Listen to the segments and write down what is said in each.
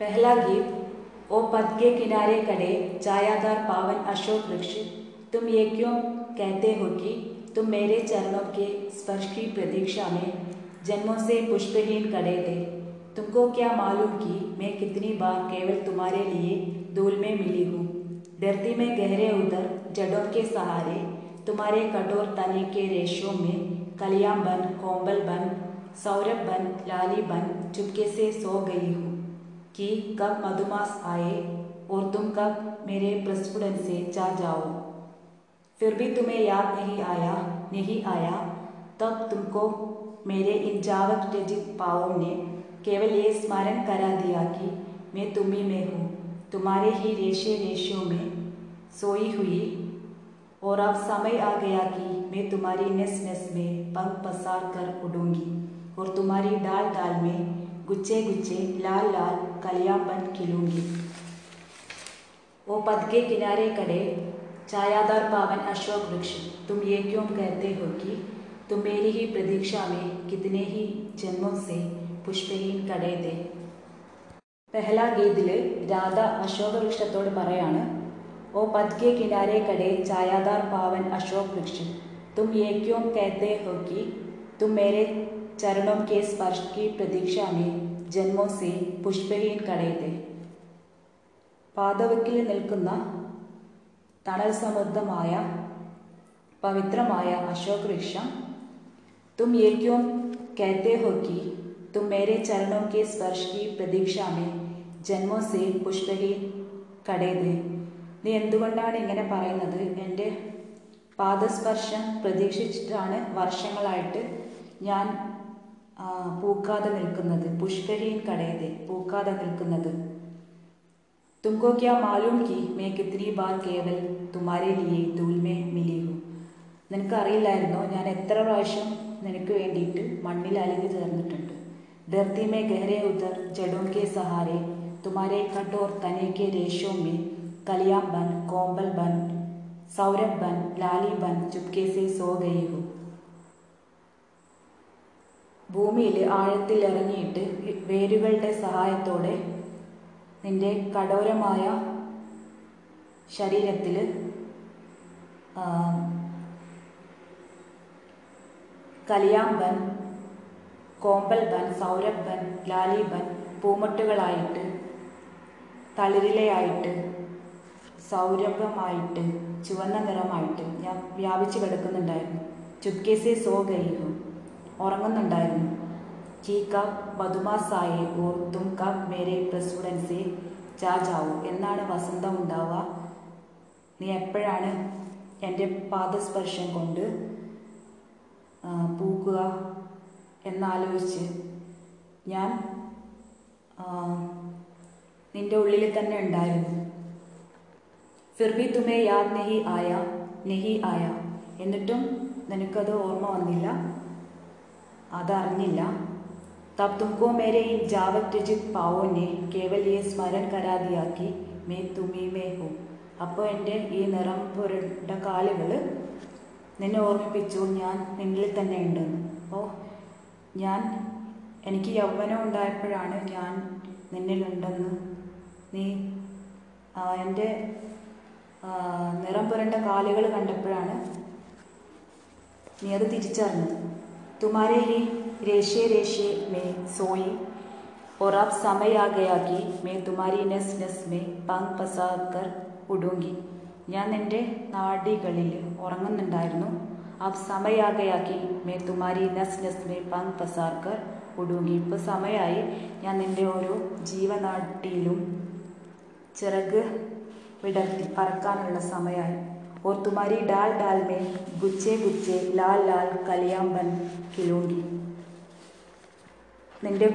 पहला गीत, ओ पद के किनारे खड़े छायादार पावन अशोक वृक्ष, तुम ये क्यों कहते हो कि तुम मेरे चरणों के स्पर्श की प्रतीक्षा में जन्मों से पुष्पहीन खड़े थे? तुमको क्या मालूम कि मैं कितनी बार केवल तुम्हारे लिए धूल में मिली हूँ? धरती में गहरे उधर जड़ों के सहारे, तुम्हारे कठोर तने के रेशों में कलियाँ बन कोम्बल बन, सौरभ बन, लाली बन, चुपके से सो गई हूँ। कि कब मधुमास आए और तुम कब मेरे प्रस्फुटन से जा जाओ। फिर भी तुम्हें याद नहीं आया नहीं आया, तब तुमको मेरे इन जावक रजित पावों ने केवल ये स्मरण करा दिया कि मैं तुम्ही में हूँ, तुम्हारे ही रेशे रेशों में सोई हुई। और अब समय आ गया कि मैं तुम्हारी नस नस में पंख पसार कर उड़ूँगी और तुम्हारी डाल डाल में गुच्छे गुच्छे लाल लाल कलियां बन खिलूंगी वो पद के किनारे खड़े छायादार पावन अशोक वृक्ष तुम ये क्यों कहते हो कि तुम मेरी ही प्रतीक्षा में कितने ही जन्मों से പുഷ്പഹീൻ കടയതെ പെഹല ഗീതില് രാധ അശോക വൃക്ഷത്തോട് പറയാണ് ഓ പദ്കെ കിനാരെ കടേ ഛായാദാർ പാവൻ അശോക് വൃക്ഷ തും ये क्यों कहते हो कि तुम मेरे चरणों के स्पर्श की प्रतीक्षा में जन्मों से പുഷ്പഹീൻ കടയതെ പാദവക്കിൽ നിൽക്കുന്ന തണൽ സമൃദ്ധമായ പവിത്രമായ അശോക് വൃക്ഷം തും ये क्यों कहते हो कि तुम मेरे चरणों के स्पर्श की प्रतीक्षा में ജന്മോ സേ പുഷ്പഹീൻ കടേത് നീ എന്തുകൊണ്ടാണ് ഇങ്ങനെ പറയുന്നത് എൻ്റെ പാദസ്പർശം പ്രതീക്ഷിച്ചിട്ടാണ് വർഷങ്ങളായിട്ട് ഞാൻ പൂക്കാതെ നിൽക്കുന്നത് പുഷ്കരിയൻ കടയതെ പൂക്കാതെ നിൽക്കുന്നത്. तुमको क्या मालूम कि मैं कितनी बार केवल तुम्हारे लिए धूल में मिली हूँ ഞാൻ എത്ര പ്രാവശ്യം നിനക്ക് വേണ്ടിയിട്ട് മണ്ണിൽ അലിഞ്ഞു ചേർന്നിട്ടുണ്ട്. ധർത്തി മേ ഗഹരെ ഉദർ ജഡോ കെ സഹാരെ തുമാരെ കട്ടോർ തനേ കെ രേഷോ മേ കലിയാം ബൻ കോമ്പൽ ബൻ സൗരഭ് ബൻ ലാലി ബൻ ചുപ്കേസെ സോ ഗയി ഭൂമിയിൽ ആഴത്തിൽ ഇറങ്ങിയിട്ട് വേരുകളുടെ സഹായത്തോടെ നിന്റെ കഠോരമായ ശരീരത്തിൽ കലിയാമ്പൻ കോമ്പൽ ബൻ സൗരഭ് ബൻ ലാലി ബൻ പൂമൊട്ടുകളായിട്ട് തളിരിലയായിട്ട് സൗരഭമായിട്ട് ചുവന്ന നിറമായിട്ട് ഞാൻ വ്യാപിച്ചു കിടക്കുന്നുണ്ടായിരുന്നു. ചുക്കേസെ സോ ഗൈഹു. ഉറങ്ങുന്നുണ്ടായിരുന്നു. ചീ കബ് മധുമാസായെ ഓർ തും കബ് മേരെ പ്രസ്ഫുടൻസെ ചാ എന്നാണ് വസന്തം ഉണ്ടാവുക. നീ എപ്പോഴാണ് എന്റെ പാദസ്പർശം കൊണ്ട് പൂക്കുക എന്നാലോചിച്ച് ഞാൻ നിന്റെ ഉള്ളിൽ തന്നെ ഉണ്ടായിരുന്നു. ഫിർബി തുമേ യാദ് നെഹി ആയ നെഹി ആയ. എന്നിട്ടും നിനക്കത് ഓർമ്മ വന്നില്ല. അതറിഞ്ഞില്ല तब तुमको मेरे इन जावक रचित पावों ने केवल ये स्मरण करा दिया कि मैं तुम्ही में हूँ അപ്പോൾ എൻ്റെ ഈ നിറം പുരണ്ട കാലുകൾ നിന്നെ ഓർമ്മിപ്പിച്ചു ഞാൻ നിന്നിൽ തന്നെ ഉണ്ടെന്ന് അപ്പോൾ ഞാൻ എനിക്ക് യൗവനം ഉണ്ടായപ്പോഴാണ് ഞാൻ നിന്നിലുണ്ടെന്ന് നീ എൻ്റെ നിറം പുരണ്ട കാലുകൾ കണ്ടപ്പോഴാണ് നീ അത് തിരിച്ചറിഞ്ഞത് तुम्हारे ही रेशे रेशे में सोई और अब समय आ गया कि मैं तुम्हारी नस नस में പങ്ക് പസാക്കർ ഉടുങ്ങി ഞാൻ എന്റെ നാടികളിൽ ഉറങ്ങുന്നുണ്ടായിരുന്നു. അബ് സമയാകയാക്കി മേ തുമാരി നസ് നസ് മേ പങ്ക് പസാർക്കർ ഉടുങ്ങി ഇപ്പോൾ സമയമായി ഞാൻ എന്റെ ഓരോ ജീവനാട്ടിയിലും ചിറക് വിടർത്തി പറക്കാനുള്ള സമയമായി और तुम्हारी डाल डाल में गुच्छे गुच्छे लाल लाल कलियां बन खिलूंगी നിന്റെ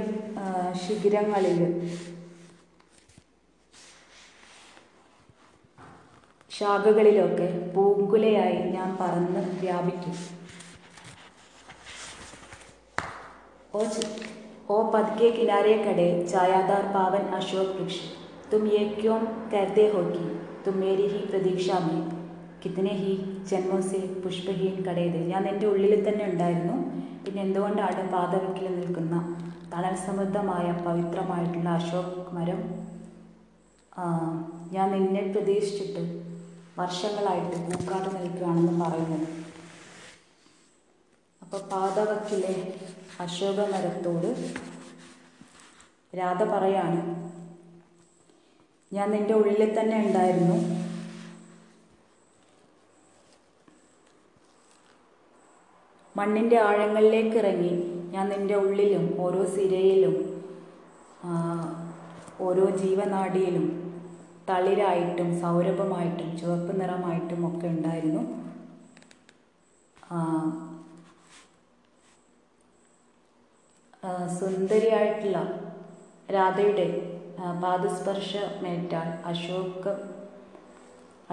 ശിഖിരങ്ങളിൽ ശാഖകളിലൊക്കെ പൂങ്കുലയായി ഞാൻ പറന്ന് വ്യാപിക്കും ओ ओ पद के किनारे खड़े छायादार पावन अशोक वृक्ष तुम ये क्यों कहते हो कि तुम मेरी ही प्रतीक्षा में കിത്തനെ ഹി ജന്മോസെ പുഷ്പഹീൻ കടയത്. ഞാൻ എന്റെ ഉള്ളിൽ തന്നെ ഉണ്ടായിരുന്നു. പിന്നെ എന്തുകൊണ്ടാണ് പാതവക്കിൽ നിൽക്കുന്ന തണൽ സമൃദ്ധമായ പവിത്രമായിട്ടുള്ള അശോക് മരം? ഞാൻ നിന്നെ പ്രതീക്ഷിച്ചിട്ട് വർഷങ്ങളായിട്ട് പൂക്കാട് നിൽക്കുകയാണെന്ന് പറയുന്നത്. അപ്പോൾ പാതവക്കിലെ അശോക മരത്തോട് രാധ പറയാണ് ഞാൻ നിന്റെ ഉള്ളിൽ തന്നെ ഉണ്ടായിരുന്നു. മണ്ണിന്റെ ആഴങ്ങളിലേക്ക് ഇറങ്ങി. ഞാൻ നിന്റെ ഉള്ളിലും ഓരോ സിരയിലും ഓരോ ജീവനാടിയിലും തളിരായിട്ടും സൗരഭമായിട്ടും ചുവപ്പ് നിറമായിട്ടും ഒക്കെ ഉണ്ടായിരുന്നു. സുന്ദരിയായിട്ടുള്ള രാധയുടെ പാദസ്പർശമേറ്റാൽ അശോക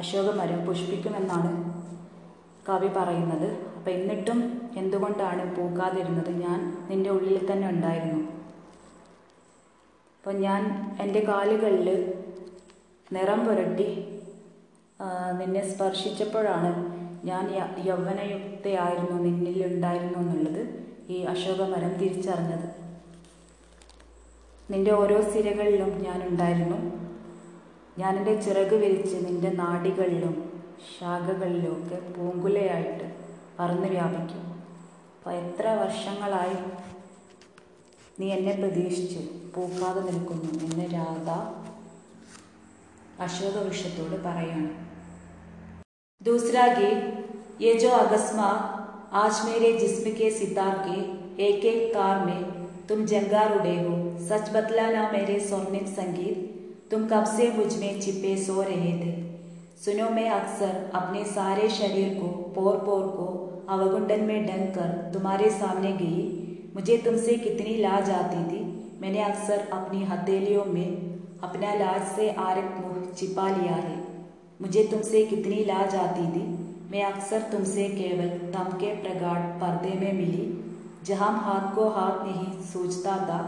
അശോകമരം പുഷ്പിക്കുമെന്നാണ് കവി പറയുന്നത്. അപ്പം എന്നിട്ടും എന്തുകൊണ്ടാണ് പൂക്കാതിരുന്നത്? ഞാൻ നിന്റെ ഉള്ളിൽ തന്നെ ഉണ്ടായിരുന്നു. അപ്പം ഞാൻ എന്റെ കാലുകളിൽ നിറം പുരട്ടി നിന്നെ സ്പർശിച്ചപ്പോഴാണ് ഞാൻ യൗവനയുക്തയായിരുന്നു നിന്നിൽ ഉണ്ടായിരുന്നു എന്നുള്ളത് ഈ അശോകമരം തിരിച്ചറിഞ്ഞത്. നിന്റെ ഓരോ സിരകളിലും ഞാൻ ഉണ്ടായിരുന്നു. ഞാൻ എന്റെ ചിറക് വിരിച്ച് നിന്റെ നാടികളിലും ശാഖകളിലും ഒക്കെ പൂങ്കുലയായിട്ട് പറന്ന് വ്യാപിക്കും അപ്പോൾ എത്ര വർഷങ്ങളായി നീ എന്നെ പ്രതീക്ഷിച്ചു പൂക്കാതെ നിൽക്കുന്നു എന്ന് രാധ അശോക വൃക്ഷത്തോട് പറയാണ് दूसरा गीत ये जो अकस्मात आज मेरे जिस्म के सितार के एक एक तार में तुम जंगार उड़े हो सच बतलाना मेरे सोनिक संगीत तुम कब से मुझ में छिपे सो रहे थे सुनो मैं अक्सर अपने सारे शरीर को पोर पोर को अवगुंडन में डंग कर तुम्हारे सामने गई। मुझे तुमसे कितनी लाज आती थी। मैंने अक्सर अपनी हथेलियों में अपना लाज से आरक मुँह छिपा लिया है। मुझे तुमसे कितनी लाज आती थी। मैं अक्सर तुमसे केवल दम के प्रगाढ़ पर्दे में मिली, जहाँ हाथ को हाथ नहीं सोचता था।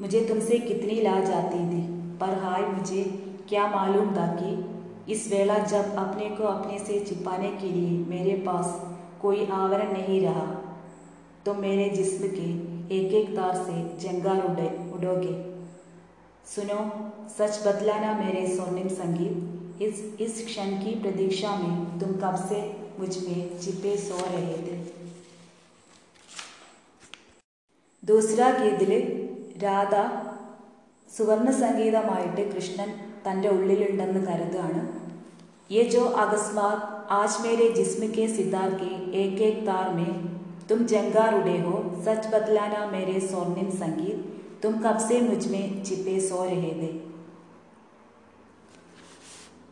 मुझे तुमसे कितनी लाज आती थी। पर हाय, मुझे क्या मालूम था कि इस वेला जब अपने को अपने से छिपाने के लिए मेरे पास कोई आवरण नहीं रहा तो मेरे जिस्म के एक एक तार से जंगार उड़े उड़ोगे सुनो सच बतलाना मेरे स्वर्णिम संगीत इस इस क्षण की प्रतीक्षा में तुम कब से मुझ में छिपे सो रहे थे ദൂസര ഗീതിൽ രാധ സുവർണ സംഗീതമായിട്ട് കൃഷ്ണൻ തൻ്റെ ഉള്ളിലുണ്ടെന്ന് കരുതുകയാണ് ये जो अकस्मात आज मेरे जिस्म के सितार के एक एक तार में तुम जंगार उड़े हो सच बतलाना मेरे स्वर्णिम संगीत तुम कब से मुझ में छिपे सो रहे थे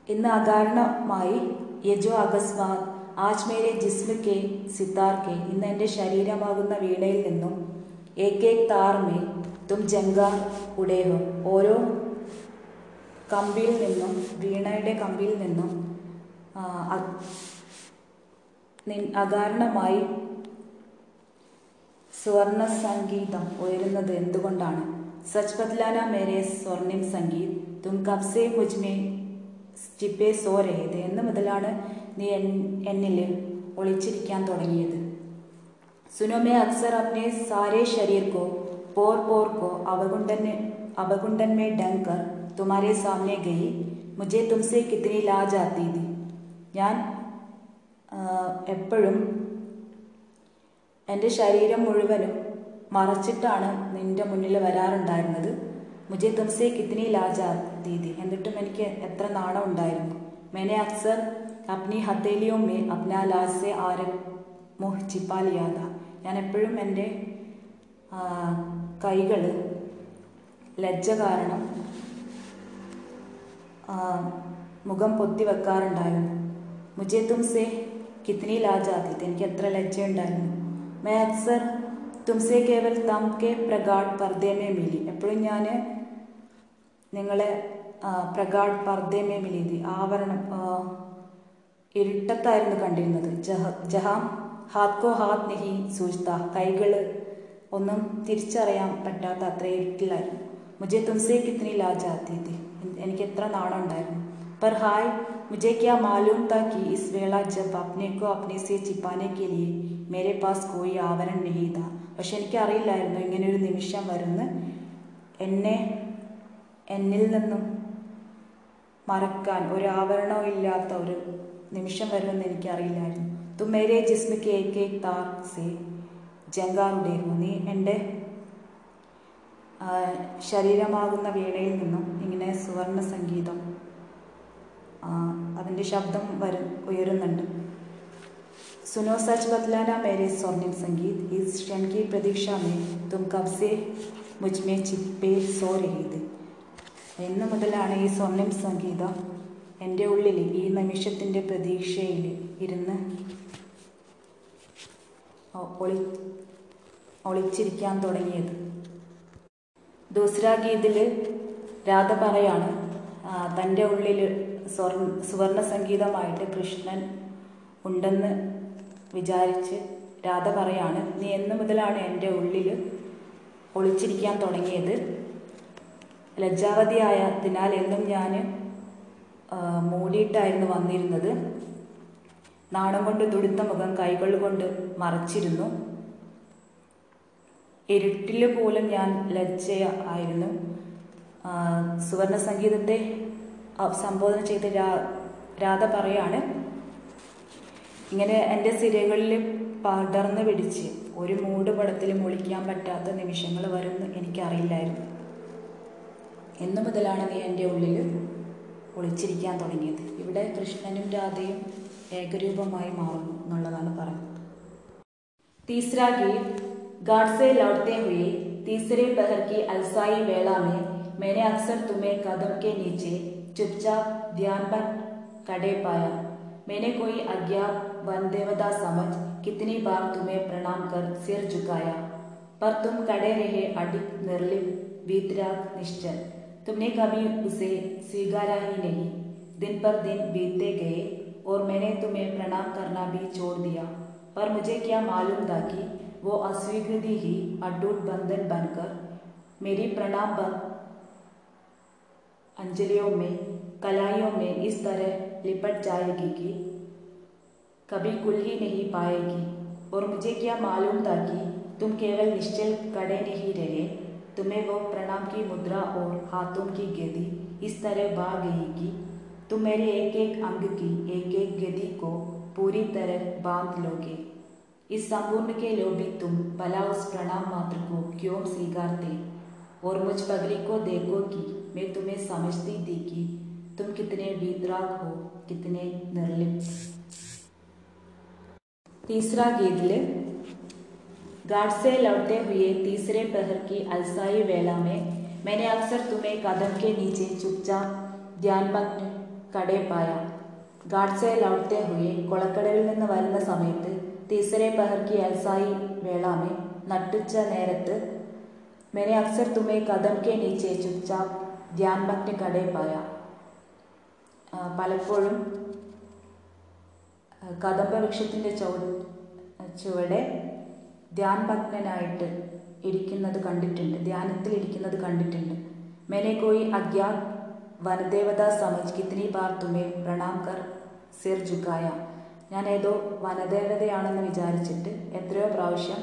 ഇന്ന് അകാരണമായി യജോ അകസ്മാത് ആജ് മേരെ ജിസ്മ കെ സിത്താർ കെ ഇന്ന് എൻ്റെ ശരീരമാകുന്ന വീണയിൽ നിന്നും ഏക് ഏക് താർ മേ തും ജങ്കാർ ഉടേഹോ ഓരോ കമ്പിയിൽ നിന്നും വീണയുടെ കമ്പിയിൽ നിന്നും ആ, അ- നി- അകാരണമായി സ്വർണ സംഗീതം ഉയരുന്നത് എന്തുകൊണ്ടാണ്? സച്ച് ബദലാന മേരെ സ്വർണിം സംഗീത്. തും കബ്സെ മുജ്മെ സ്റ്റിപ്പേ സോ രഹിത് എന്ന് മുതലാണ് നീ എന്നിൽ ഒളിച്ചിരിക്കാൻ തുടങ്ങിയത്. സുനോമെ അക്സർ അപ്നെ സാരേ ശരീർക്കോ പോർ പോർക്കോ കോ അവഗുണ്ടനെ ഡങ്കർ തുമാരെ സാമനെ ഗയി മുജേ തുംസെ കിത്തിനി ലാജ് ആത്തി ഞാൻ എപ്പോഴും എന്റെ ശരീരം മുഴുവനും മറച്ചിട്ടാണ് നിന്റെ മുന്നിൽ വരാറുണ്ടായിരുന്നത്. മുജെ തുംസെ കിത്നി ലാജാ ദീദി. എന്നിട്ടും എനിക്ക് എത്ര നാണം ഉണ്ടായിരുന്നു. മെനെ അക്സർ അപ്നി ഹത്തേലിയോ മേ അപ്ന ലാസെ ആര മുഹ് ചിപ്പാലിയാത ഞാൻ എപ്പോഴും എന്റെ കൈകൾ ലജ്ജ കാരണം മുഖം പൊത്തി വെക്കാറുണ്ടായിരുന്നു. മുജെ തുംസെ കിത്നി लाजाती थी എനിക്ക് എത്ര ലജ്ജയുണ്ടായിരുന്നു. मैं अक्सर തുംസെ കേവൽ തം കെ പ്രഗാഡ് പർദ്ദേമേ മിലി. എപ്പോഴും ഞാൻ നിങ്ങളെ പ്രഗാഡ് പർദ്ദേമേ മിലി ഇത് ആവരണം ഇരുട്ടത്തായിരുന്നു കണ്ടിരുന്നത്. ജഹ ജഹാം ഹാത്കോ ഹാത്ത് നെഹി സൂചിത. കൈകൾ ഒന്നും തിരിച്ചറിയാൻ പറ്റാത്ത അത്ര ഇരുട്ടിലായിരുന്നു. മുജെ തുംസെ കിത്നി ലാജാത്തി എനിക്ക് എത്ര നാണമുണ്ടായിരുന്നു. पर हाय मुझे क्या मालूम था कि इस वेला जब अपने को अपने से छिपाने के लिए मेरे पास कोई आवरण नहीं था പക്ഷെ എനിക്കറിയില്ലായിരുന്നു ഇങ്ങനെയൊരു നിമിഷം വരുന്ന് എന്നെ എന്നിൽ നിന്നും മറക്കാൻ ഒരു ആവരണവും ഇല്ലാത്ത ഒരു നിമിഷം വരുമെന്ന് എനിക്കറിയില്ലായിരുന്നു തും മേരെ ജിസ്മ കെ ഏക് ഏക് താർ സേ ജങ്കാറുടെ ഹോ നീ എൻ്റെ ആ, ശരീരമാകുന്ന വീണയിൽ നിന്നും ഇങ്ങനെ സുവർണ സംഗീതം ആ, അതിൻ്റെ ശബ്ദം വരും ഉയരുന്നുണ്ട് सुनो सच बतलाना मेरे स्वर्णिम संगीत इस क्षण की प्रतीक्षा में तुम कब से मुझ में छिपे सो रही थी എന്ന് മുതലാണ് ഈ സ്വർണ്ണിം സംഗീതം എൻ്റെ ഉള്ളിൽ ഈ നിമിഷത്തിൻ്റെ പ്രതീക്ഷയിൽ ഇരുന്ന് ഒ- ഒളി ഒളിച്ചിരിക്കാൻ തുടങ്ങിയത് ദൂസര ഗീതിൽ രാധ പറയാണ് ആ, തൻ്റെ ഉള്ളിൽ സ്വർണ സുവർണ സംഗീതമായിട്ട് കൃഷ്ണൻ ഉണ്ടെന്ന് വിചാരിച്ച് രാധ പറയാണ് നീ എന്ന് മുതലാണ് എന്റെ ഉള്ളിൽ ഒളിച്ചിരിക്കാൻ തുടങ്ങിയത്? ലജ്ജാവതിയായതിനാൽ എന്നും ഞാൻ മൂടിയിട്ടായിരുന്നു വന്നിരുന്നത്. നാണം കൊണ്ട് തുടുത്ത മുഖം കൈകൾ കൊണ്ട് മറച്ചിരുന്നു. ഇരുട്ടിൽ പോലും ഞാൻ ലജ്ജ ആയിരുന്നു. സുവർണ സംഗീതത്തെ സംബോധന ചെയ്ത് രാ- രാധ പറയാണ് ഇങ്ങനെ എൻ്റെ സിരകളിൽ പടർന്ന് പിടിച്ച് ഒരു മൂട് പടത്തിലും ഒളിക്കാൻ പറ്റാത്ത നിമിഷങ്ങൾ വരുമെന്ന് എനിക്കറിയില്ലായിരുന്നു എന്നു മുതലാണ് നീ എൻ്റെ ഉള്ളിൽ ഒളിച്ചിരിക്കാൻ തുടങ്ങിയത് ഇവിടെ കൃഷ്ണനും രാധയും ഏകരൂപമായി മാറുന്നു എന്നുള്ളതാണ് പറയുന്നത് तीसरा गीत गार्ड से लौटते हुए तीसरे पहर की अलसाई वेला में मैंने अक्सर तुम्हें कदम के नीचे चुपचाप ध्यान पर कड़े पाया। मैंने कोई अज्ञात वन देवता समझ, कितनी बार तुम्हें प्रणाम कर सिर झुकाया। पर तुम कड़े रहे अडिग निर्लिप वीतराग, निश्चल। तुमने कभी उसे स्वीकारा ही नहीं। दिन पर दिन बीतते गए और मैंने तुम्हें प्रणाम करना भी छोड़ दिया। पर मुझे क्या मालूम था कि वो अस्वीकृति ही अटूट बंधन बनकर मेरी प्रणाम बंद अंजलियों में, कलाइयों में इस तरह लिपट जाएगी कि कभी कुल ही नहीं पाएगी। और मुझे क्या मालूम था कि तुम केवल निश्चल कड़े नहीं रहे, तुम्हें वो प्रणाम की मुद्रा और हाथों की गति इस तरह भा गई कि तुम मेरे एक एक अंग की एक एक गति को पूरी तरह बाँध लोगे। इस संपूर्ण के लोभी तुम भला उस प्रणाम मात्र को क्यों स्वीकारते? और मुझ पगली को देखो कि मैं तुम्हें समझती थी कि तुम कितने वीतराग हो कितने निर्लिप्त तीसरा गीतले गार्ड से लौटते हुए तीसरे पहर की अलसाई वेला में मैंने अक्सर तुम्हें कदम के नीचे चुपचाप ध्यानमग्न കടേ പായ ഗാഡ്സെ ലൗട്ടെ ഹുയെ കൊളക്കടവിൽ നിന്ന് വരുന്ന സമയത്ത് തീസരെ പഹർക്കി അൽസായി വേളാമെ നട്ടുച്ച നേരത്ത് മെനെ അക്സർ തുമേ കദം കെ നീച്ചെ ചുപ്ചാപ്പ് ധ്യാൻ ഭക്തി കടേ പായ പലപ്പോഴും കദംബ വൃക്ഷത്തിന്റെ ചുവ ചുവടെ ധ്യാൻ ഭക്തനായിട്ട് ഇരിക്കുന്നത് കണ്ടിട്ടുണ്ട്. ധ്യാനത്തിൽ ഇരിക്കുന്നത് കണ്ടിട്ടുണ്ട്. കോയി അജ്ഞാത് വനദേവത സമജ് കിത്നി ബാർ തുമേ പ്രണാം കർ സിർ ജുക്കായ ഞാൻ ഏതോ വനദേവതയാണെന്ന് വിചാരിച്ചിട്ട് എത്രയോ പ്രാവശ്യം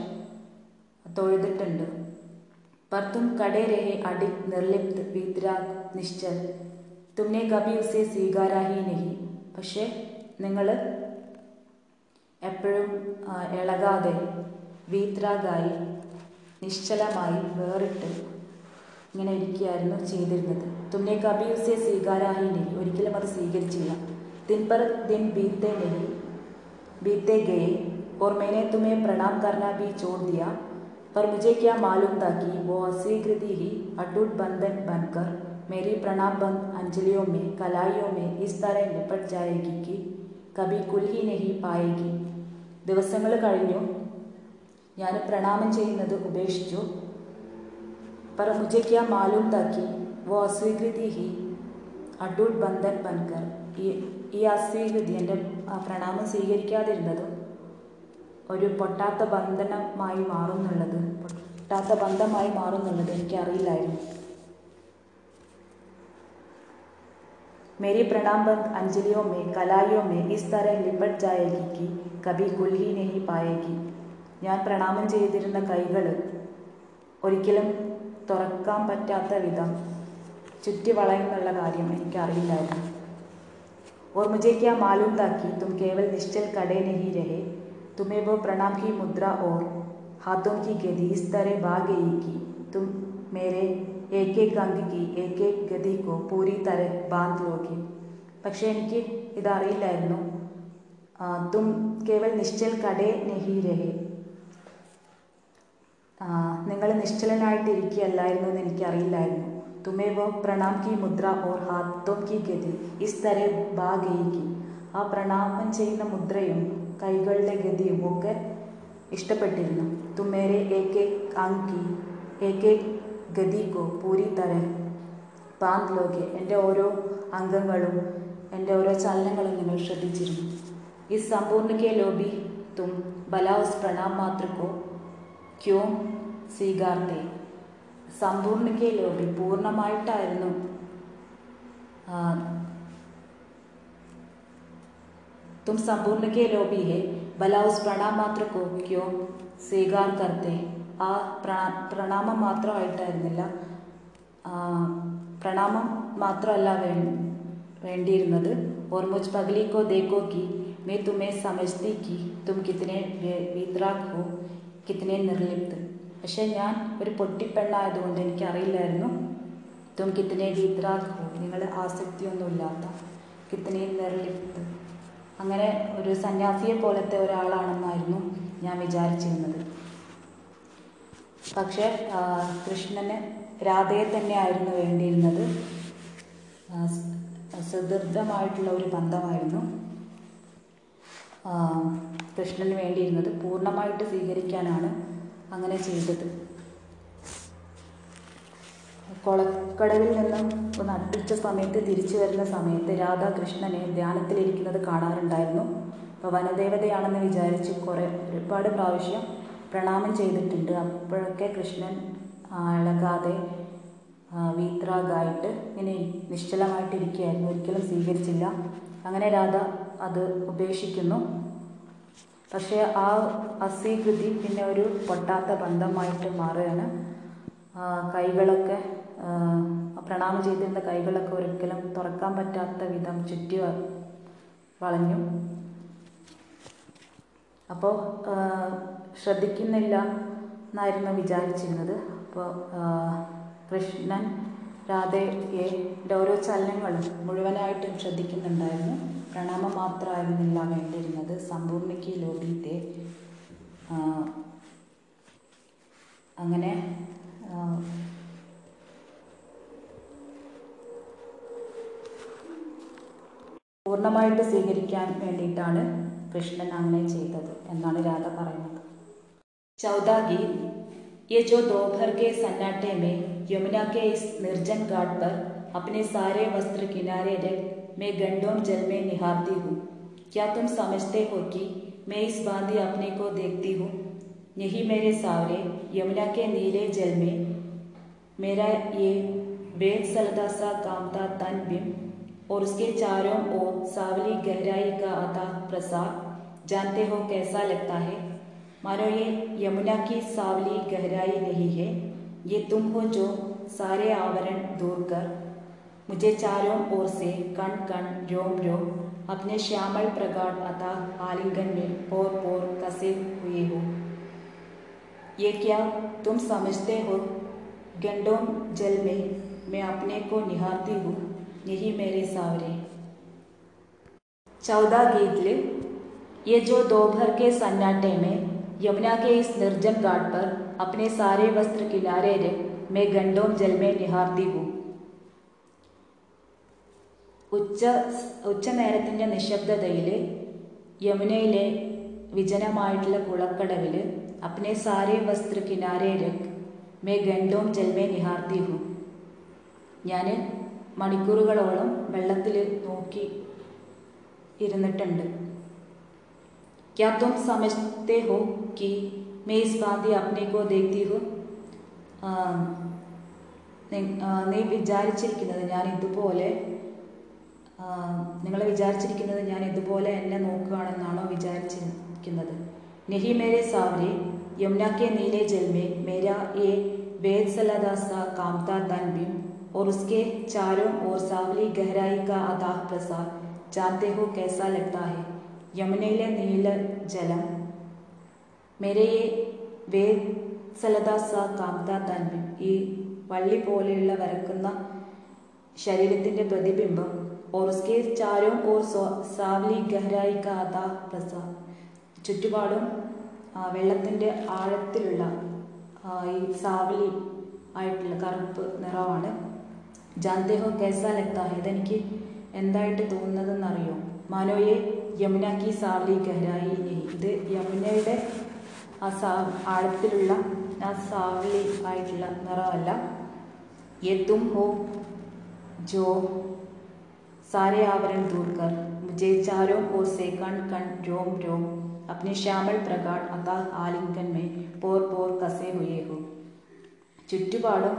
തൊഴുതിട്ടുണ്ട്. पर तुम कड़े रहे अडिग निर्लिप्त वीतराग निश्चल तुमने कभी उसे സ്വീകാരാ ഹി നഹി പക്ഷേ നിങ്ങൾ എപ്പോഴും ആ, ഇളകാതെ വീത്രാഗായി നിശ്ചലമായി വേറിട്ട് ഇങ്ങനെ ഇരിക്കുകയായിരുന്നു ചെയ്തിരുന്നത് തുമ്നെ കബി ഉസെ സ്വീകാരാ ഹി നഹി ഒരിക്കലും അത് സ്വീകരിച്ചില്ല ദിൻ पर दिन बीतते नहीं बीते गए और मैंने तुम्हें प्रणाम करना भी छोड़ दिया पर मुझे क्या मालूम था कि वो अस्वीकृति ही अटूट बंधन बनकर मेरी प्रणाम बंद अंजलियों में कलाइयों में इस तरह निपट जाएगी कि कभी कुल ही नहीं पाएगी ദിവസങ്ങൾ കഴിഞ്ഞു ഞാൻ പ്രണാമം ചെയ്യുന്നത് ഉപേക്ഷിച്ചു पर मुझे क्या मालूम था कि वो अस्वीकृति ही അഡൂട്ട് ബന്ധൻ ബൻകർ ഈ ഈ അസ്വീകൃതി എൻ്റെ ആ പ്രണാമം സ്വീകരിക്കാതിരുന്നതും ഒരു പൊട്ടാത്ത ബന്ധനമായി മാറുന്നുള്ളത് പൊട്ടാത്ത ബന്ധമായി മാറുന്നുള്ളത് എനിക്കറിയില്ലായിരുന്നു मेरी प्रणाम बंद अंजलियों में कलाइयों में इस तरह लिपट जाएगी कि कभी कुल ही नहीं पाएगी ഞാൻ പ്രണാമം ചെയ്തിരുന്ന കൈകൾ ഒരിക്കലും തുറക്കാൻ പറ്റാത്ത വിധം ചുറ്റി വളയുന്നുള്ള കാര്യം എനിക്കറിയില്ലായിരുന്നു और मुझे क्या मालूम था कि तुम केवल निश्चल खड़े नहीं रहे तुम्हें वो प्रणाम की मुद्रा और हाथों की गति इस तरह भा गई कि तुम मेरे एक एक अंग की एक एक गति को पूरी तरह बांध लोगे പക്ഷേ എനിക്ക് ഇതറിയില്ലായിരുന്നു ആ, തും കേവൽ നിശ്ചൽ കടേ നഹി രഹേ നിങ്ങൾ നിശ്ചലനായിട്ടിരിക്കുകയല്ലായിരുന്നു എന്ന് എനിക്കറിയില്ലായിരുന്നു തുമേ വോ പ്രണാം കി മുദ്ര ഓർ ഹാത്തോം കി ഗതി ഇസ് തര ബാ ഗയിക്കി ആ പ്രണാമം ചെയ്യുന്ന മുദ്രയും കൈകളുടെ ഗതിയും ഒക്കെ ഇഷ്ടപ്പെട്ടിരുന്നു. തുമേരെ ഏക് ഏക് അങ്കി ഏക് ഏക് ഗതിക്കോ പൂരി തര ലോകെ എന്റെ ഓരോ അംഗങ്ങളും എന്റെ ഓരോ ചലനങ്ങളും നിങ്ങൾ ശ്രദ്ധിച്ചിരുന്നു. ഈ സമ്പൂർണക്കെ ലോബി തും ബലാവസ് പ്രണാം മാത്രക്കോ ക്യോം സ്വീകാർത്തെ. സമ്പൂർണക്കെ ലോബി പൂർണമായിട്ടായിരുന്നു ആ, तुम संपूर्ण के लोभी है भला उस प्रणाम मात्र को क्यों സ്വീകാർ കർത്തെ ആ പ്രണ പ്രണാമം മാത്രമായിട്ടായിരുന്നില്ല ആ, പ്രണാമം മാത്രമല്ല വേ വേണ്ടിയിരുന്നത് और मुझ पगली को देखो कि मैं तुम्हें समझती कि तुम कितने വേ- വീത്രാഗ് हो कितने നിർലിപ്ത് പക്ഷെ ഞാൻ ഒരു പൊട്ടിപ്പെണ്ണായതുകൊണ്ട് എനിക്കറിയില്ലായിരുന്നു തും കിത്തനെ വീത്രാഗ് ഹോ നിങ്ങൾ ആസക്തിയൊന്നുമില്ലാത്ത കിത്തനെ നിർലിപ്ത് അങ്ങനെ ഒരു സന്യാസിയെ പോലത്തെ ഒരാളാണെന്നായിരുന്നു ഞാൻ വിചാരിച്ചിരുന്നത്. പക്ഷേ കൃഷ്ണന് രാധയെ തന്നെയായിരുന്നു വേണ്ടിയിരുന്നത്. സുദൃഢമായിട്ടുള്ള ഒരു ബന്ധമായിരുന്നു. കൃഷ്ണന് വേണ്ടിയിരുന്നത്. പൂർണമായിട്ട് സ്വീകരിക്കാനാണ് അങ്ങനെ ചെയ്തത്. കൊളക്കടവിൽ നിന്നും ഒന്ന് അടുപ്പിച്ച സമയത്ത് തിരിച്ചു വരുന്ന സമയത്ത് രാധാകൃഷ്ണനെ ധ്യാനത്തിലിരിക്കുന്നത് കാണാറുണ്ടായിരുന്നു. അപ്പോൾ വനദേവതയാണെന്ന് വിചാരിച്ച് കുറേ ഒരുപാട് പ്രാവശ്യം പ്രണാമം ചെയ്തിട്ടുണ്ട്. അപ്പോഴൊക്കെ കൃഷ്ണൻ ഇളകാതെ വീത്രാഗായിട്ട് ഇങ്ങനെ നിശ്ചലമായിട്ടിരിക്കുകയായിരുന്നു. ഒരിക്കലും സ്വീകരിച്ചില്ല. അങ്ങനെ രാധ അത് ഉപേക്ഷിക്കുന്നു. പക്ഷേ ആ അസ്വീകൃതി പിന്നെ ഒരു പൊട്ടാത്ത ബന്ധമായിട്ട് മാറുകയാണ്. കൈകളൊക്കെ പ്രണാമം ചെയ്തിരുന്ന കൈകളൊക്കെ ഒരിക്കലും തുറക്കാൻ പറ്റാത്ത വിധം ചുറ്റി വളഞ്ഞു. അപ്പോൾ ശ്രദ്ധിക്കുന്നില്ല എന്നായിരുന്നു വിചാരിച്ചിരുന്നത്. അപ്പോൾ കൃഷ്ണൻ രാധയെ ഓരോ ചലനങ്ങളും മുഴുവനായിട്ടും ശ്രദ്ധിക്കുന്നുണ്ടായിരുന്നു. പ്രണാമം മാത്രമായിരുന്നില്ല വേണ്ടിയിരുന്നത്. സമ്പൂർണയ്ക്ക് ലോബീത്തെ അങ്ങനെ പൂർണ്ണമായിട്ട് സ്വീകരിക്കാൻ വേണ്ടിയിട്ടാണ് കൃഷ്ണൻ അങ്ങനെ ചെയ്തത് എന്നാണ് രാധ പറയുന്നത് चौदह गीत ये जो दोपहर के सन्नाटे में यमुना के इस निर्जन घाट पर अपने सारे वस्त्र किनारे रख मैं गंडोम जल में निहारती हूँ क्या तुम समझते हो कि मैं इस बांधी अपने को देखती हूँ यही मेरे सावरे यमुना के नीले जल में मेरा ये वेद सलदा सा कामता तन बिम और उसके चारों ओर सावली गहराई का अथा प्रसार। जानते हो कैसा लगता है? मानो ये यमुना की सावली गहराई नहीं है। ये तुम हो जो सारे आवरण दूर कर। मुझे चारों ओर से कण कण, रोम रोम, अपने श्यामल प्रगाढ़ अथा आलिंगन में पोर पोर कसे हुए हो। ये क्या तुम समझते हो? गंडोम जल में मैं अपने को निहारती हूँ। यही मेरे सावरे चौदह गीत ये जो दोपहर के सन्नाटे में यमुना के इस निर्जन घाट पर अपने सारे वस्त्र किनारे रख मैं गंडोम जल में निहारती हूँ ഉച്ച ഉച്ചനേരത്തിൻ്റെ നിശബ്ദതയിൽ യമുനയിലെ വിജനമായിട്ടുള്ള കുളക്കടവിൽ അപ്നെ സാരേ വസ്ത്ര കിനാരെ രഖ് മേ ഗണ്ടോം ജൽമേ നിഹാർത്തി ഹും ഞാൻ മണിക്കൂറുകളോളം വെള്ളത്തിൽ നോക്കി ഇരുന്നിട്ടുണ്ട് क्या तुम समझते हो कि मैं इस बांधी अपने को देखती हूँ ആ, നി- ആ, നീ വിചാരിച്ചിരിക്കുന്നത് ഞാൻ ഇതുപോലെ നിങ്ങൾ വിചാരിച്ചിരിക്കുന്നത് ഞാൻ ഇതുപോലെ എന്നെ നോക്കുകയാണെന്നാണോ വിചാരിച്ചിരിക്കുന്നത് नहीं मेरे सावरे यमुना के नीले जल में मेरा ये वेद सलादा सा कामता तन बिम और उसके चारों ओर सावली गहराई का अथाह प्रसार जानते हो कैसा लगता है? യമുനയിലെ നീല ജലം മെരയെ വേത്സലദാസ കാന്ത തന്മി ഈ വള്ളി പോലെയുള്ള വരക്കുന്ന ശരീരത്തിന്റെ പ്രതിബിംബം ഓർസ്കെ ചാരവും ഓർ സാവ്ലി ഗഹരായി കാത പ്രസ ചുറ്റുപാടും വെള്ളത്തിന്റെ ആഴത്തിലുള്ള ഈ സാവ്ലി ആയിട്ടുള്ള കറുപ്പ് നിറമാണ്। ജാന്തേഹോ കേസ ലക്ത ഇതെനിക്ക് എന്തായിട്ട് തോന്നുന്നതെന്നറിയോ മാനോയെ യമുന കി സാവലി ഗഹരായി ഇത് യമുനയുടെ ആ സാ ആഴത്തിലുള്ള ആ സാവലി ആയിട്ടുള്ള നിറമല്ല യെ തും ഹോ ജോ सारे आवरण दूर कर मुझे चारों ओर से कण कण रोम रोम अपने श्यामल प्रगाढ़ अथाह आलिंगन में പോർ പോർ കസേ हुए हो ചുറ്റുപാടും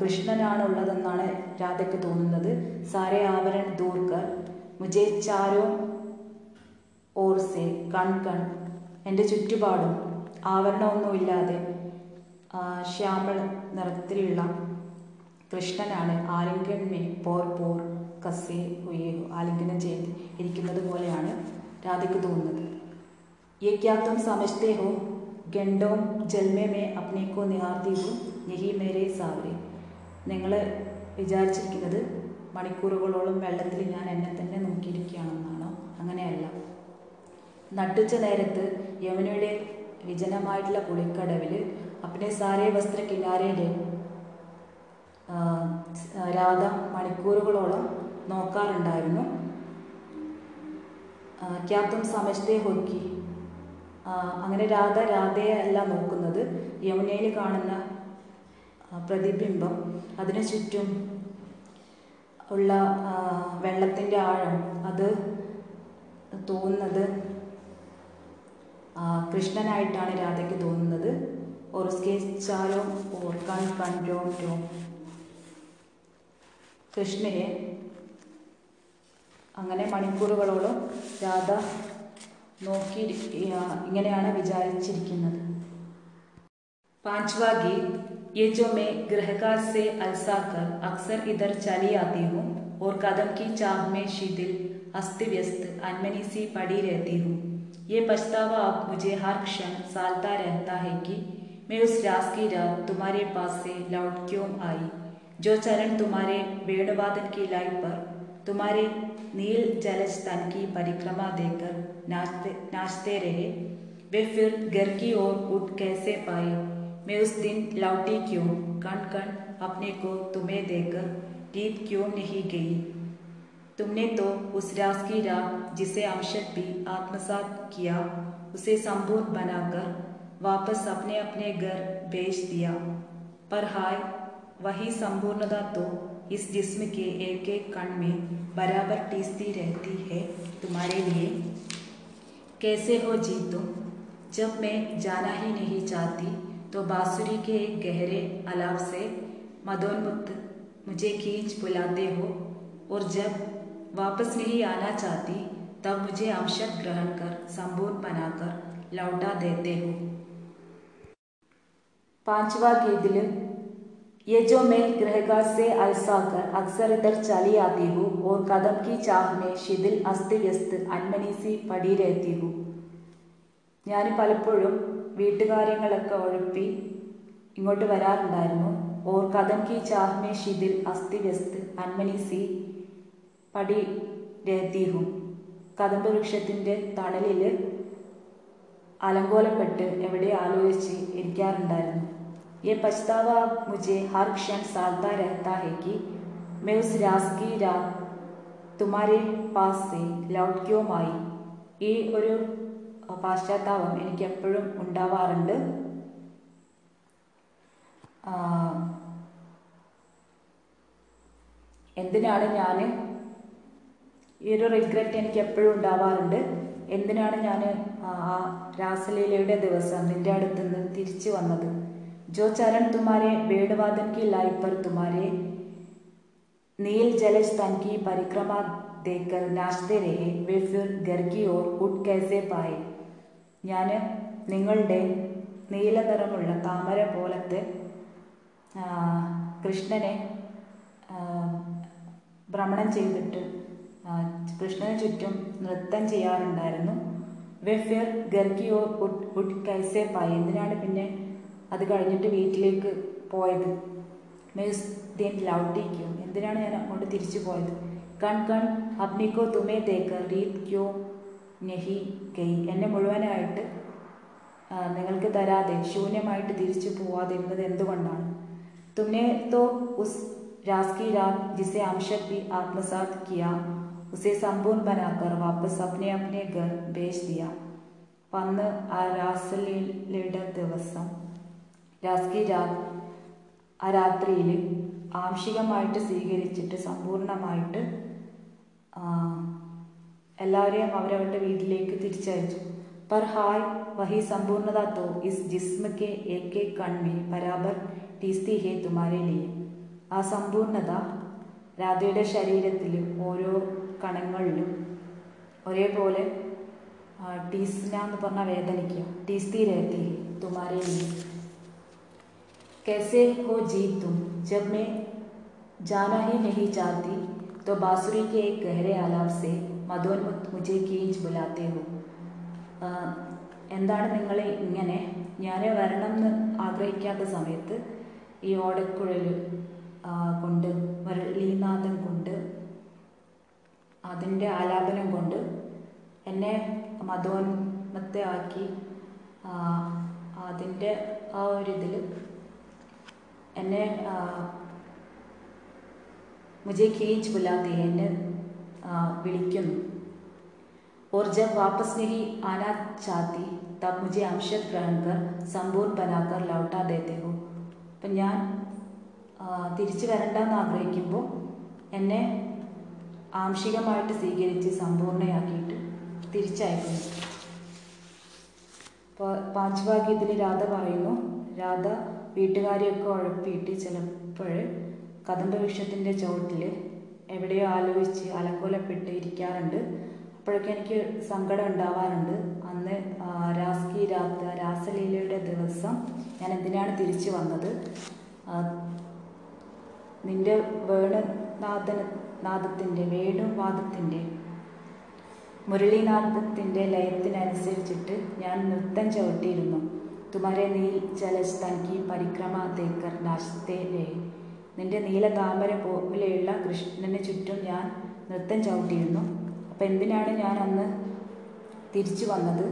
കൃഷ്ണനാണുള്ളതെന്നാണ് രാധയ്ക്ക് തോന്നുന്നത്. സാരെ ആവരൺ ദൂർക്കർ മുജേ ചാരോ ഓർസെ കൺകൺ എന്റെ ചുറ്റുപാടും ആവരണമൊന്നുമില്ലാതെ ശ്യാമൾ നിറത്തിലുള്ള കൃഷ്ണനാണ്. ആലിംഗൺമേ പോർ പോർ കസേ ഹുയോ ആലിംഗനം ചെയ്ത് ഇരിക്കുന്നത് പോലെയാണ് രാധയ്ക്ക് തോന്നുന്നത്. യജ്ഞാത്വം സമസ്തേഹവും ഗണ്ടോം ജൽമേ അപ്നേക്കോ നിഹാർദീപു യഹി മേരെ സാവരെ. നിങ്ങൾ വിചാരിച്ചിരിക്കുന്നത് മണിക്കൂറുകളോളം വെള്ളത്തിൽ ഞാൻ എന്നെ തന്നെ നോക്കിയിരിക്കുകയാണെന്നാണോ? അങ്ങനെയല്ല. നട്ടുച്ച നേരത്ത് യമുനയുടെ വിജനമായിട്ടുള്ള കുളിക്കടവിൽ അപ്നെ സാരേ വസ്ത്ര കിനാരയിലെ രാധ മണിക്കൂറുകളോളം നോക്കാറുണ്ടായിരുന്നു. ക്യാപ്തും സമജ്തേ ഹോക്കി അങ്ങനെ രാധ രാധയെ അല്ല നോക്കുന്നത്. യമുനയിൽ കാണുന്ന പ്രതിബിംബം. അതിനു ചുറ്റും ഉള്ള വെള്ളത്തിന്റെ ആഴം. അത് തോന്നുന്നത് കൃഷ്ണനായിട്ടാണ് രാധയ്ക്ക് തോന്നുന്നത്. ഓർസ്കേച്ചാലോ ചാലോ ഓർക്കാൻ കണ്ടോ കൃഷ്ണയെ അങ്ങനെ മണിക്കൂറുകളോളം രാധ നോക്കി ഇങ്ങനെയാണ് വിചാരിച്ചിരിക്കുന്നത് पांचवा गीत ये जो मैं गृहकार से अलसा कर अक्सर इधर चली आती हूँ और कदम की चाह में शीदिल अस्त व्यस्त अनमनी सी पड़ी रहती हूँ ये पछतावा अब मुझे हर क्षण सालता रहता है कि मैं उस रास की रात तुम्हारे पास से लौट क्यों आई जो चरण तुम्हारे वेणुवादन की लाई पर तुम्हारे नील जलज तन की परिक्रमा देकर नाचते नाचते रहे। वे फिर घर की ओर उठ कैसे पाए? मैं उस दिन लौटी क्यों कण कण अपने को तुम्हें देकर रीत क्यों नहीं गई? तुमने तो उस रास की राह जिसे अमशद भी आत्मसात किया, उसे संपूर्ण बनाकर वापस अपने अपने घर भेज दिया। पर हाय, वही संपूर्णता तो इस जिस्म के एक एक कण में बराबर टीसती रहती है तुम्हारे लिए। कैसे हो जी तुम जब मैं जाना ही नहीं चाहती तो बांसुरी के एक गहरे अलाव से मदोन्मुक्त मुझे खींच बुलाते हो, और जब वापस नहीं आना चाहती, तब मुझे अमशद ग्रहण कर, संपूर्ण बनाकर लौटा देते हो। पांचवा गीतल ये जो मैं गृहगार से अलसा कर अक्सर इधर चली आती हूँ और कदम की चाह में शिथिल अस्त व्यस्त अनमनी सी पड़ी रहती हूँ ഞാൻ പലപ്പോഴും വീട്ടുകാര്യങ്ങളൊക്കെ ഉഴപ്പി ഇങ്ങോട്ട് വരാറുണ്ടായിരുന്നു ഓർ കദം കി ചാഹ്മേ ഷിദിൽ അസ്ഥി വ്യസ്ത് അന്മനി സി പടി രഹത്തീഹും കദംബ വൃക്ഷത്തിൻ്റെ തണലിൽ അലങ്കോലപ്പെട്ട് എവിടെ ആലോചിച്ച് ഇരിക്കാറുണ്ടായിരുന്നു ये पछतावा मुझे हर क्षण सालता रहता है कि मैं उस रास की रात तुम्हारे पास से लौट क्यों आई ഈ ഒരു പാശ്ചാത്താപം എനിക്ക് എപ്പോഴും ഉണ്ടാവാറുണ്ട് എന്തിനാണ് ഞാൻ ഈ ഒരു റിഗ്രറ്റ് എനിക്ക് എപ്പോഴും ഉണ്ടാവാറുണ്ട് എന്തിനാണ് ഞാൻ ആ രാസലീലയുടെ ദിവസം നിന്റെ അടുത്ത് നിന്ന് തിരിച്ചു വന്നത് जो चरण तुम्हारे वेणुवादन की लाई पर तुम्हारे नील जलज तन की परिक्रमा देकर नाचते रहे वे फिर घर की ओर उठ कैसे पाए ഞാൻ നിങ്ങളുടെ നീല നിറമുള്ള താമര പോലത്തെ ആ, കൃഷ്ണനെ ആ, ഭ്രമണം ചെയ്തിട്ട് ആ, കൃഷ്ണന് ചുറ്റും നൃത്തം ചെയ്യാറുണ്ടായിരുന്നു വെഫിയർ ഗർഗിയോ ഉഡ് ഉഡ് കൈസേ പായി എന്തിനാണ് പിന്നെ അത് കഴിഞ്ഞിട്ട് വീട്ടിലേക്ക് പോയത്. മേസ് ദെൻ ലൗട്ടേക്കും എന്തിനാണ് ഞാൻ അങ്ങോട്ട് തിരിച്ചു പോയത്? കൺ കൺ അപ്നിക്കോ തുമേ തേക്ക് റീത് ക്യോ നെഹി ഗെയ് എന്നെ മുഴുവനായിട്ട് നിങ്ങൾക്ക് തരാതെ ശൂന്യമായിട്ട് തിരിച്ചു പോവാതിരുന്നത് എന്തുകൊണ്ടാണ്? തുമേ തോ ഉസ് രാസ്കി രാത് ജിസെ അംശദ് ആത്മസാത് കിയ. ഉസെ സമ്പൂർ ബനാക്കർ വാപ്പസ് അപ്നെ അപ്നെ ഗർ ഭേജ് ദിയ. വന്ന് ആ രാസലീലയുടെ ദിവസം രാസ്കി രാത് ആ രാത്രിയിൽ ആംശികമായിട്ട് സ്വീകരിച്ചിട്ട് സമ്പൂർണമായിട്ട് ആ, എല്ലാവരെയും അവരവരുടെ വീട്ടിലേക്ക് തിരിച്ചയച്ചു पर हाय वही संपूर्णता तो इस जिस्म के एक एक कण में बराबर ടീസ്തി ഹേ തുമാരെ ലിയെ ആ സമ്പൂർണത രാധയുടെ ശരീരത്തിൽ ഓരോ കണങ്ങളിലും ഒരേപോലെ ആ, ടീസ്ന എന്ന് പറഞ്ഞാൽ വേദനിക്കുക ടീസ്തി രഹത്തി ഹേ തുമാരെ ലിയെ कैसे हो जीत तुम जब मैं जाना ही नहीं चाहती तो बांसुरी के एक गहरे आलाप से मधोन्मुख मुझे खींच बुलाते हो ആ, എന്താണ് നിങ്ങളെ ഇങ്ങനെ ഞാൻ വരണം എന്ന് ആഗ്രഹിക്കാത്ത സമയത്ത് ഈ ഓടക്കുഴൽ ആ, കൊണ്ട് മുരളീനാഥം കൊണ്ട് അതിൻ്റെ ആലാപനം കൊണ്ട് എന്നെ മതോന്മത്തെ ആക്കി ആ, അതിൻ്റെ ആ ഒരു ഇതിൽ Uh, എന്നെ മുജെ ഖീച്ച് ബുലാത്തി എന്നെ വിളിക്കുന്നു. ഓർ जब വാപ്പസ് मेरी ആനാ ചാത്തി तब മുജെ अंशत ग्रहण സമ്പൂർ സമ്പൂർണ ലൗട്ടാ ദേത്തേ ഹോ അപ്പം ഞാൻ uh, തിരിച്ചു വരണ്ടെന്ന് ആഗ്രഹിക്കുമ്പോൾ എന്നെ ആംശികമായിട്ട് സ്വീകരിച്ച് സമ്പൂർണയാക്കിയിട്ട് തിരിച്ചയക്കുന്നു. പാച്വാക്യത്തിൽ രാധ പറയുന്നു രാധ വീട്ടുകാരെയൊക്കെ ഉഴപ്പിയിട്ട് ചിലപ്പോൾ കദംബവൃക്ഷത്തിന്റെ ചുവട്ടിൽ എവിടെയോ ആലോചിച്ച് അലങ്കോലപ്പെട്ട് ഇരിക്കാറുണ്ട്. അപ്പോഴൊക്കെ എനിക്ക് സങ്കടം ഉണ്ടാവാറുണ്ട്. അന്ന് രാസ്കി രാത്ത് രാസലീലയുടെ ദിവസം ഞാൻ എന്തിനാണ് തിരിച്ചു വന്നത്? നിന്റെ വേണുനാഥന നാദത്തിന്റെ വേണുവാദത്തിന്റെ മുരളീനാഥത്തിന്റെ ലയത്തിനനുസരിച്ചിട്ട് ഞാൻ നൃത്തം ചവിട്ടിയിരുന്നു. തുമാരെ നീൽ ജലജ് തൻകി പരിക്രമ തേക്കർ നാശത്തെ രേ നിന്റെ നീല താമര പോലെയുള്ള കൃഷ്ണന് ചുറ്റും ഞാൻ നൃത്തം ചവിട്ടിയിരുന്നു. അപ്പം എന്തിനാണ് ഞാൻ അന്ന് തിരിച്ചു വന്നത്?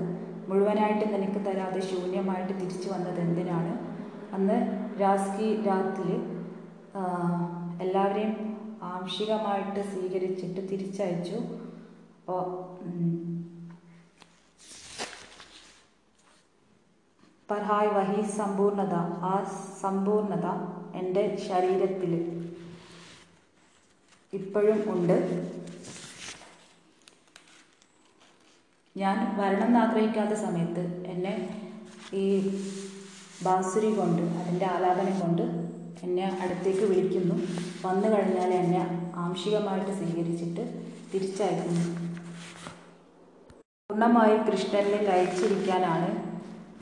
മുഴുവനായിട്ട് നിനക്ക് തരാതെ ശൂന്യമായിട്ട് തിരിച്ചു വന്നത് എന്തിനാണ്? അന്ന് രാസ്കി രാത്തിൽ എല്ലാവരെയും ആംശികമായിട്ട് സ്വീകരിച്ചിട്ട് തിരിച്ചയച്ചു. അപ്പോൾ പർഹായ് വഹി സമ്പൂർണത. ആ സമ്പൂർണത എന്റെ ശരീരത്തിൽ ഇപ്പോഴും ഉണ്ട്. ഞാൻ വരണം എന്ന് ആഗ്രഹിക്കാത്ത സമയത്ത് എന്നെ ഈ ബാസുരി കൊണ്ട് അതിന്റെ ആലാപനം കൊണ്ട് എന്നെ അടുത്തേക്ക് വിളിക്കുന്നു. വന്നു കഴിഞ്ഞാൽ എന്നെ ആംശികമായിട്ട് സ്വീകരിച്ചിട്ട് തിരിച്ചയക്കുന്നു. പൂർണമായി കൃഷ്ണനെ ലയിച്ചിരിക്കാനാണ്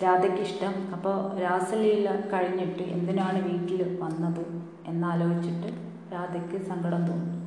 രാധയ്ക്കിഷ്ടം. അപ്പോൾ രാസലീല കഴിഞ്ഞിട്ട് എന്തിനാണ് വീട്ടിൽ വന്നത്? എന്നാലോചിച്ചിട്ട് രാധയ്ക്ക് സങ്കടം തോന്നി.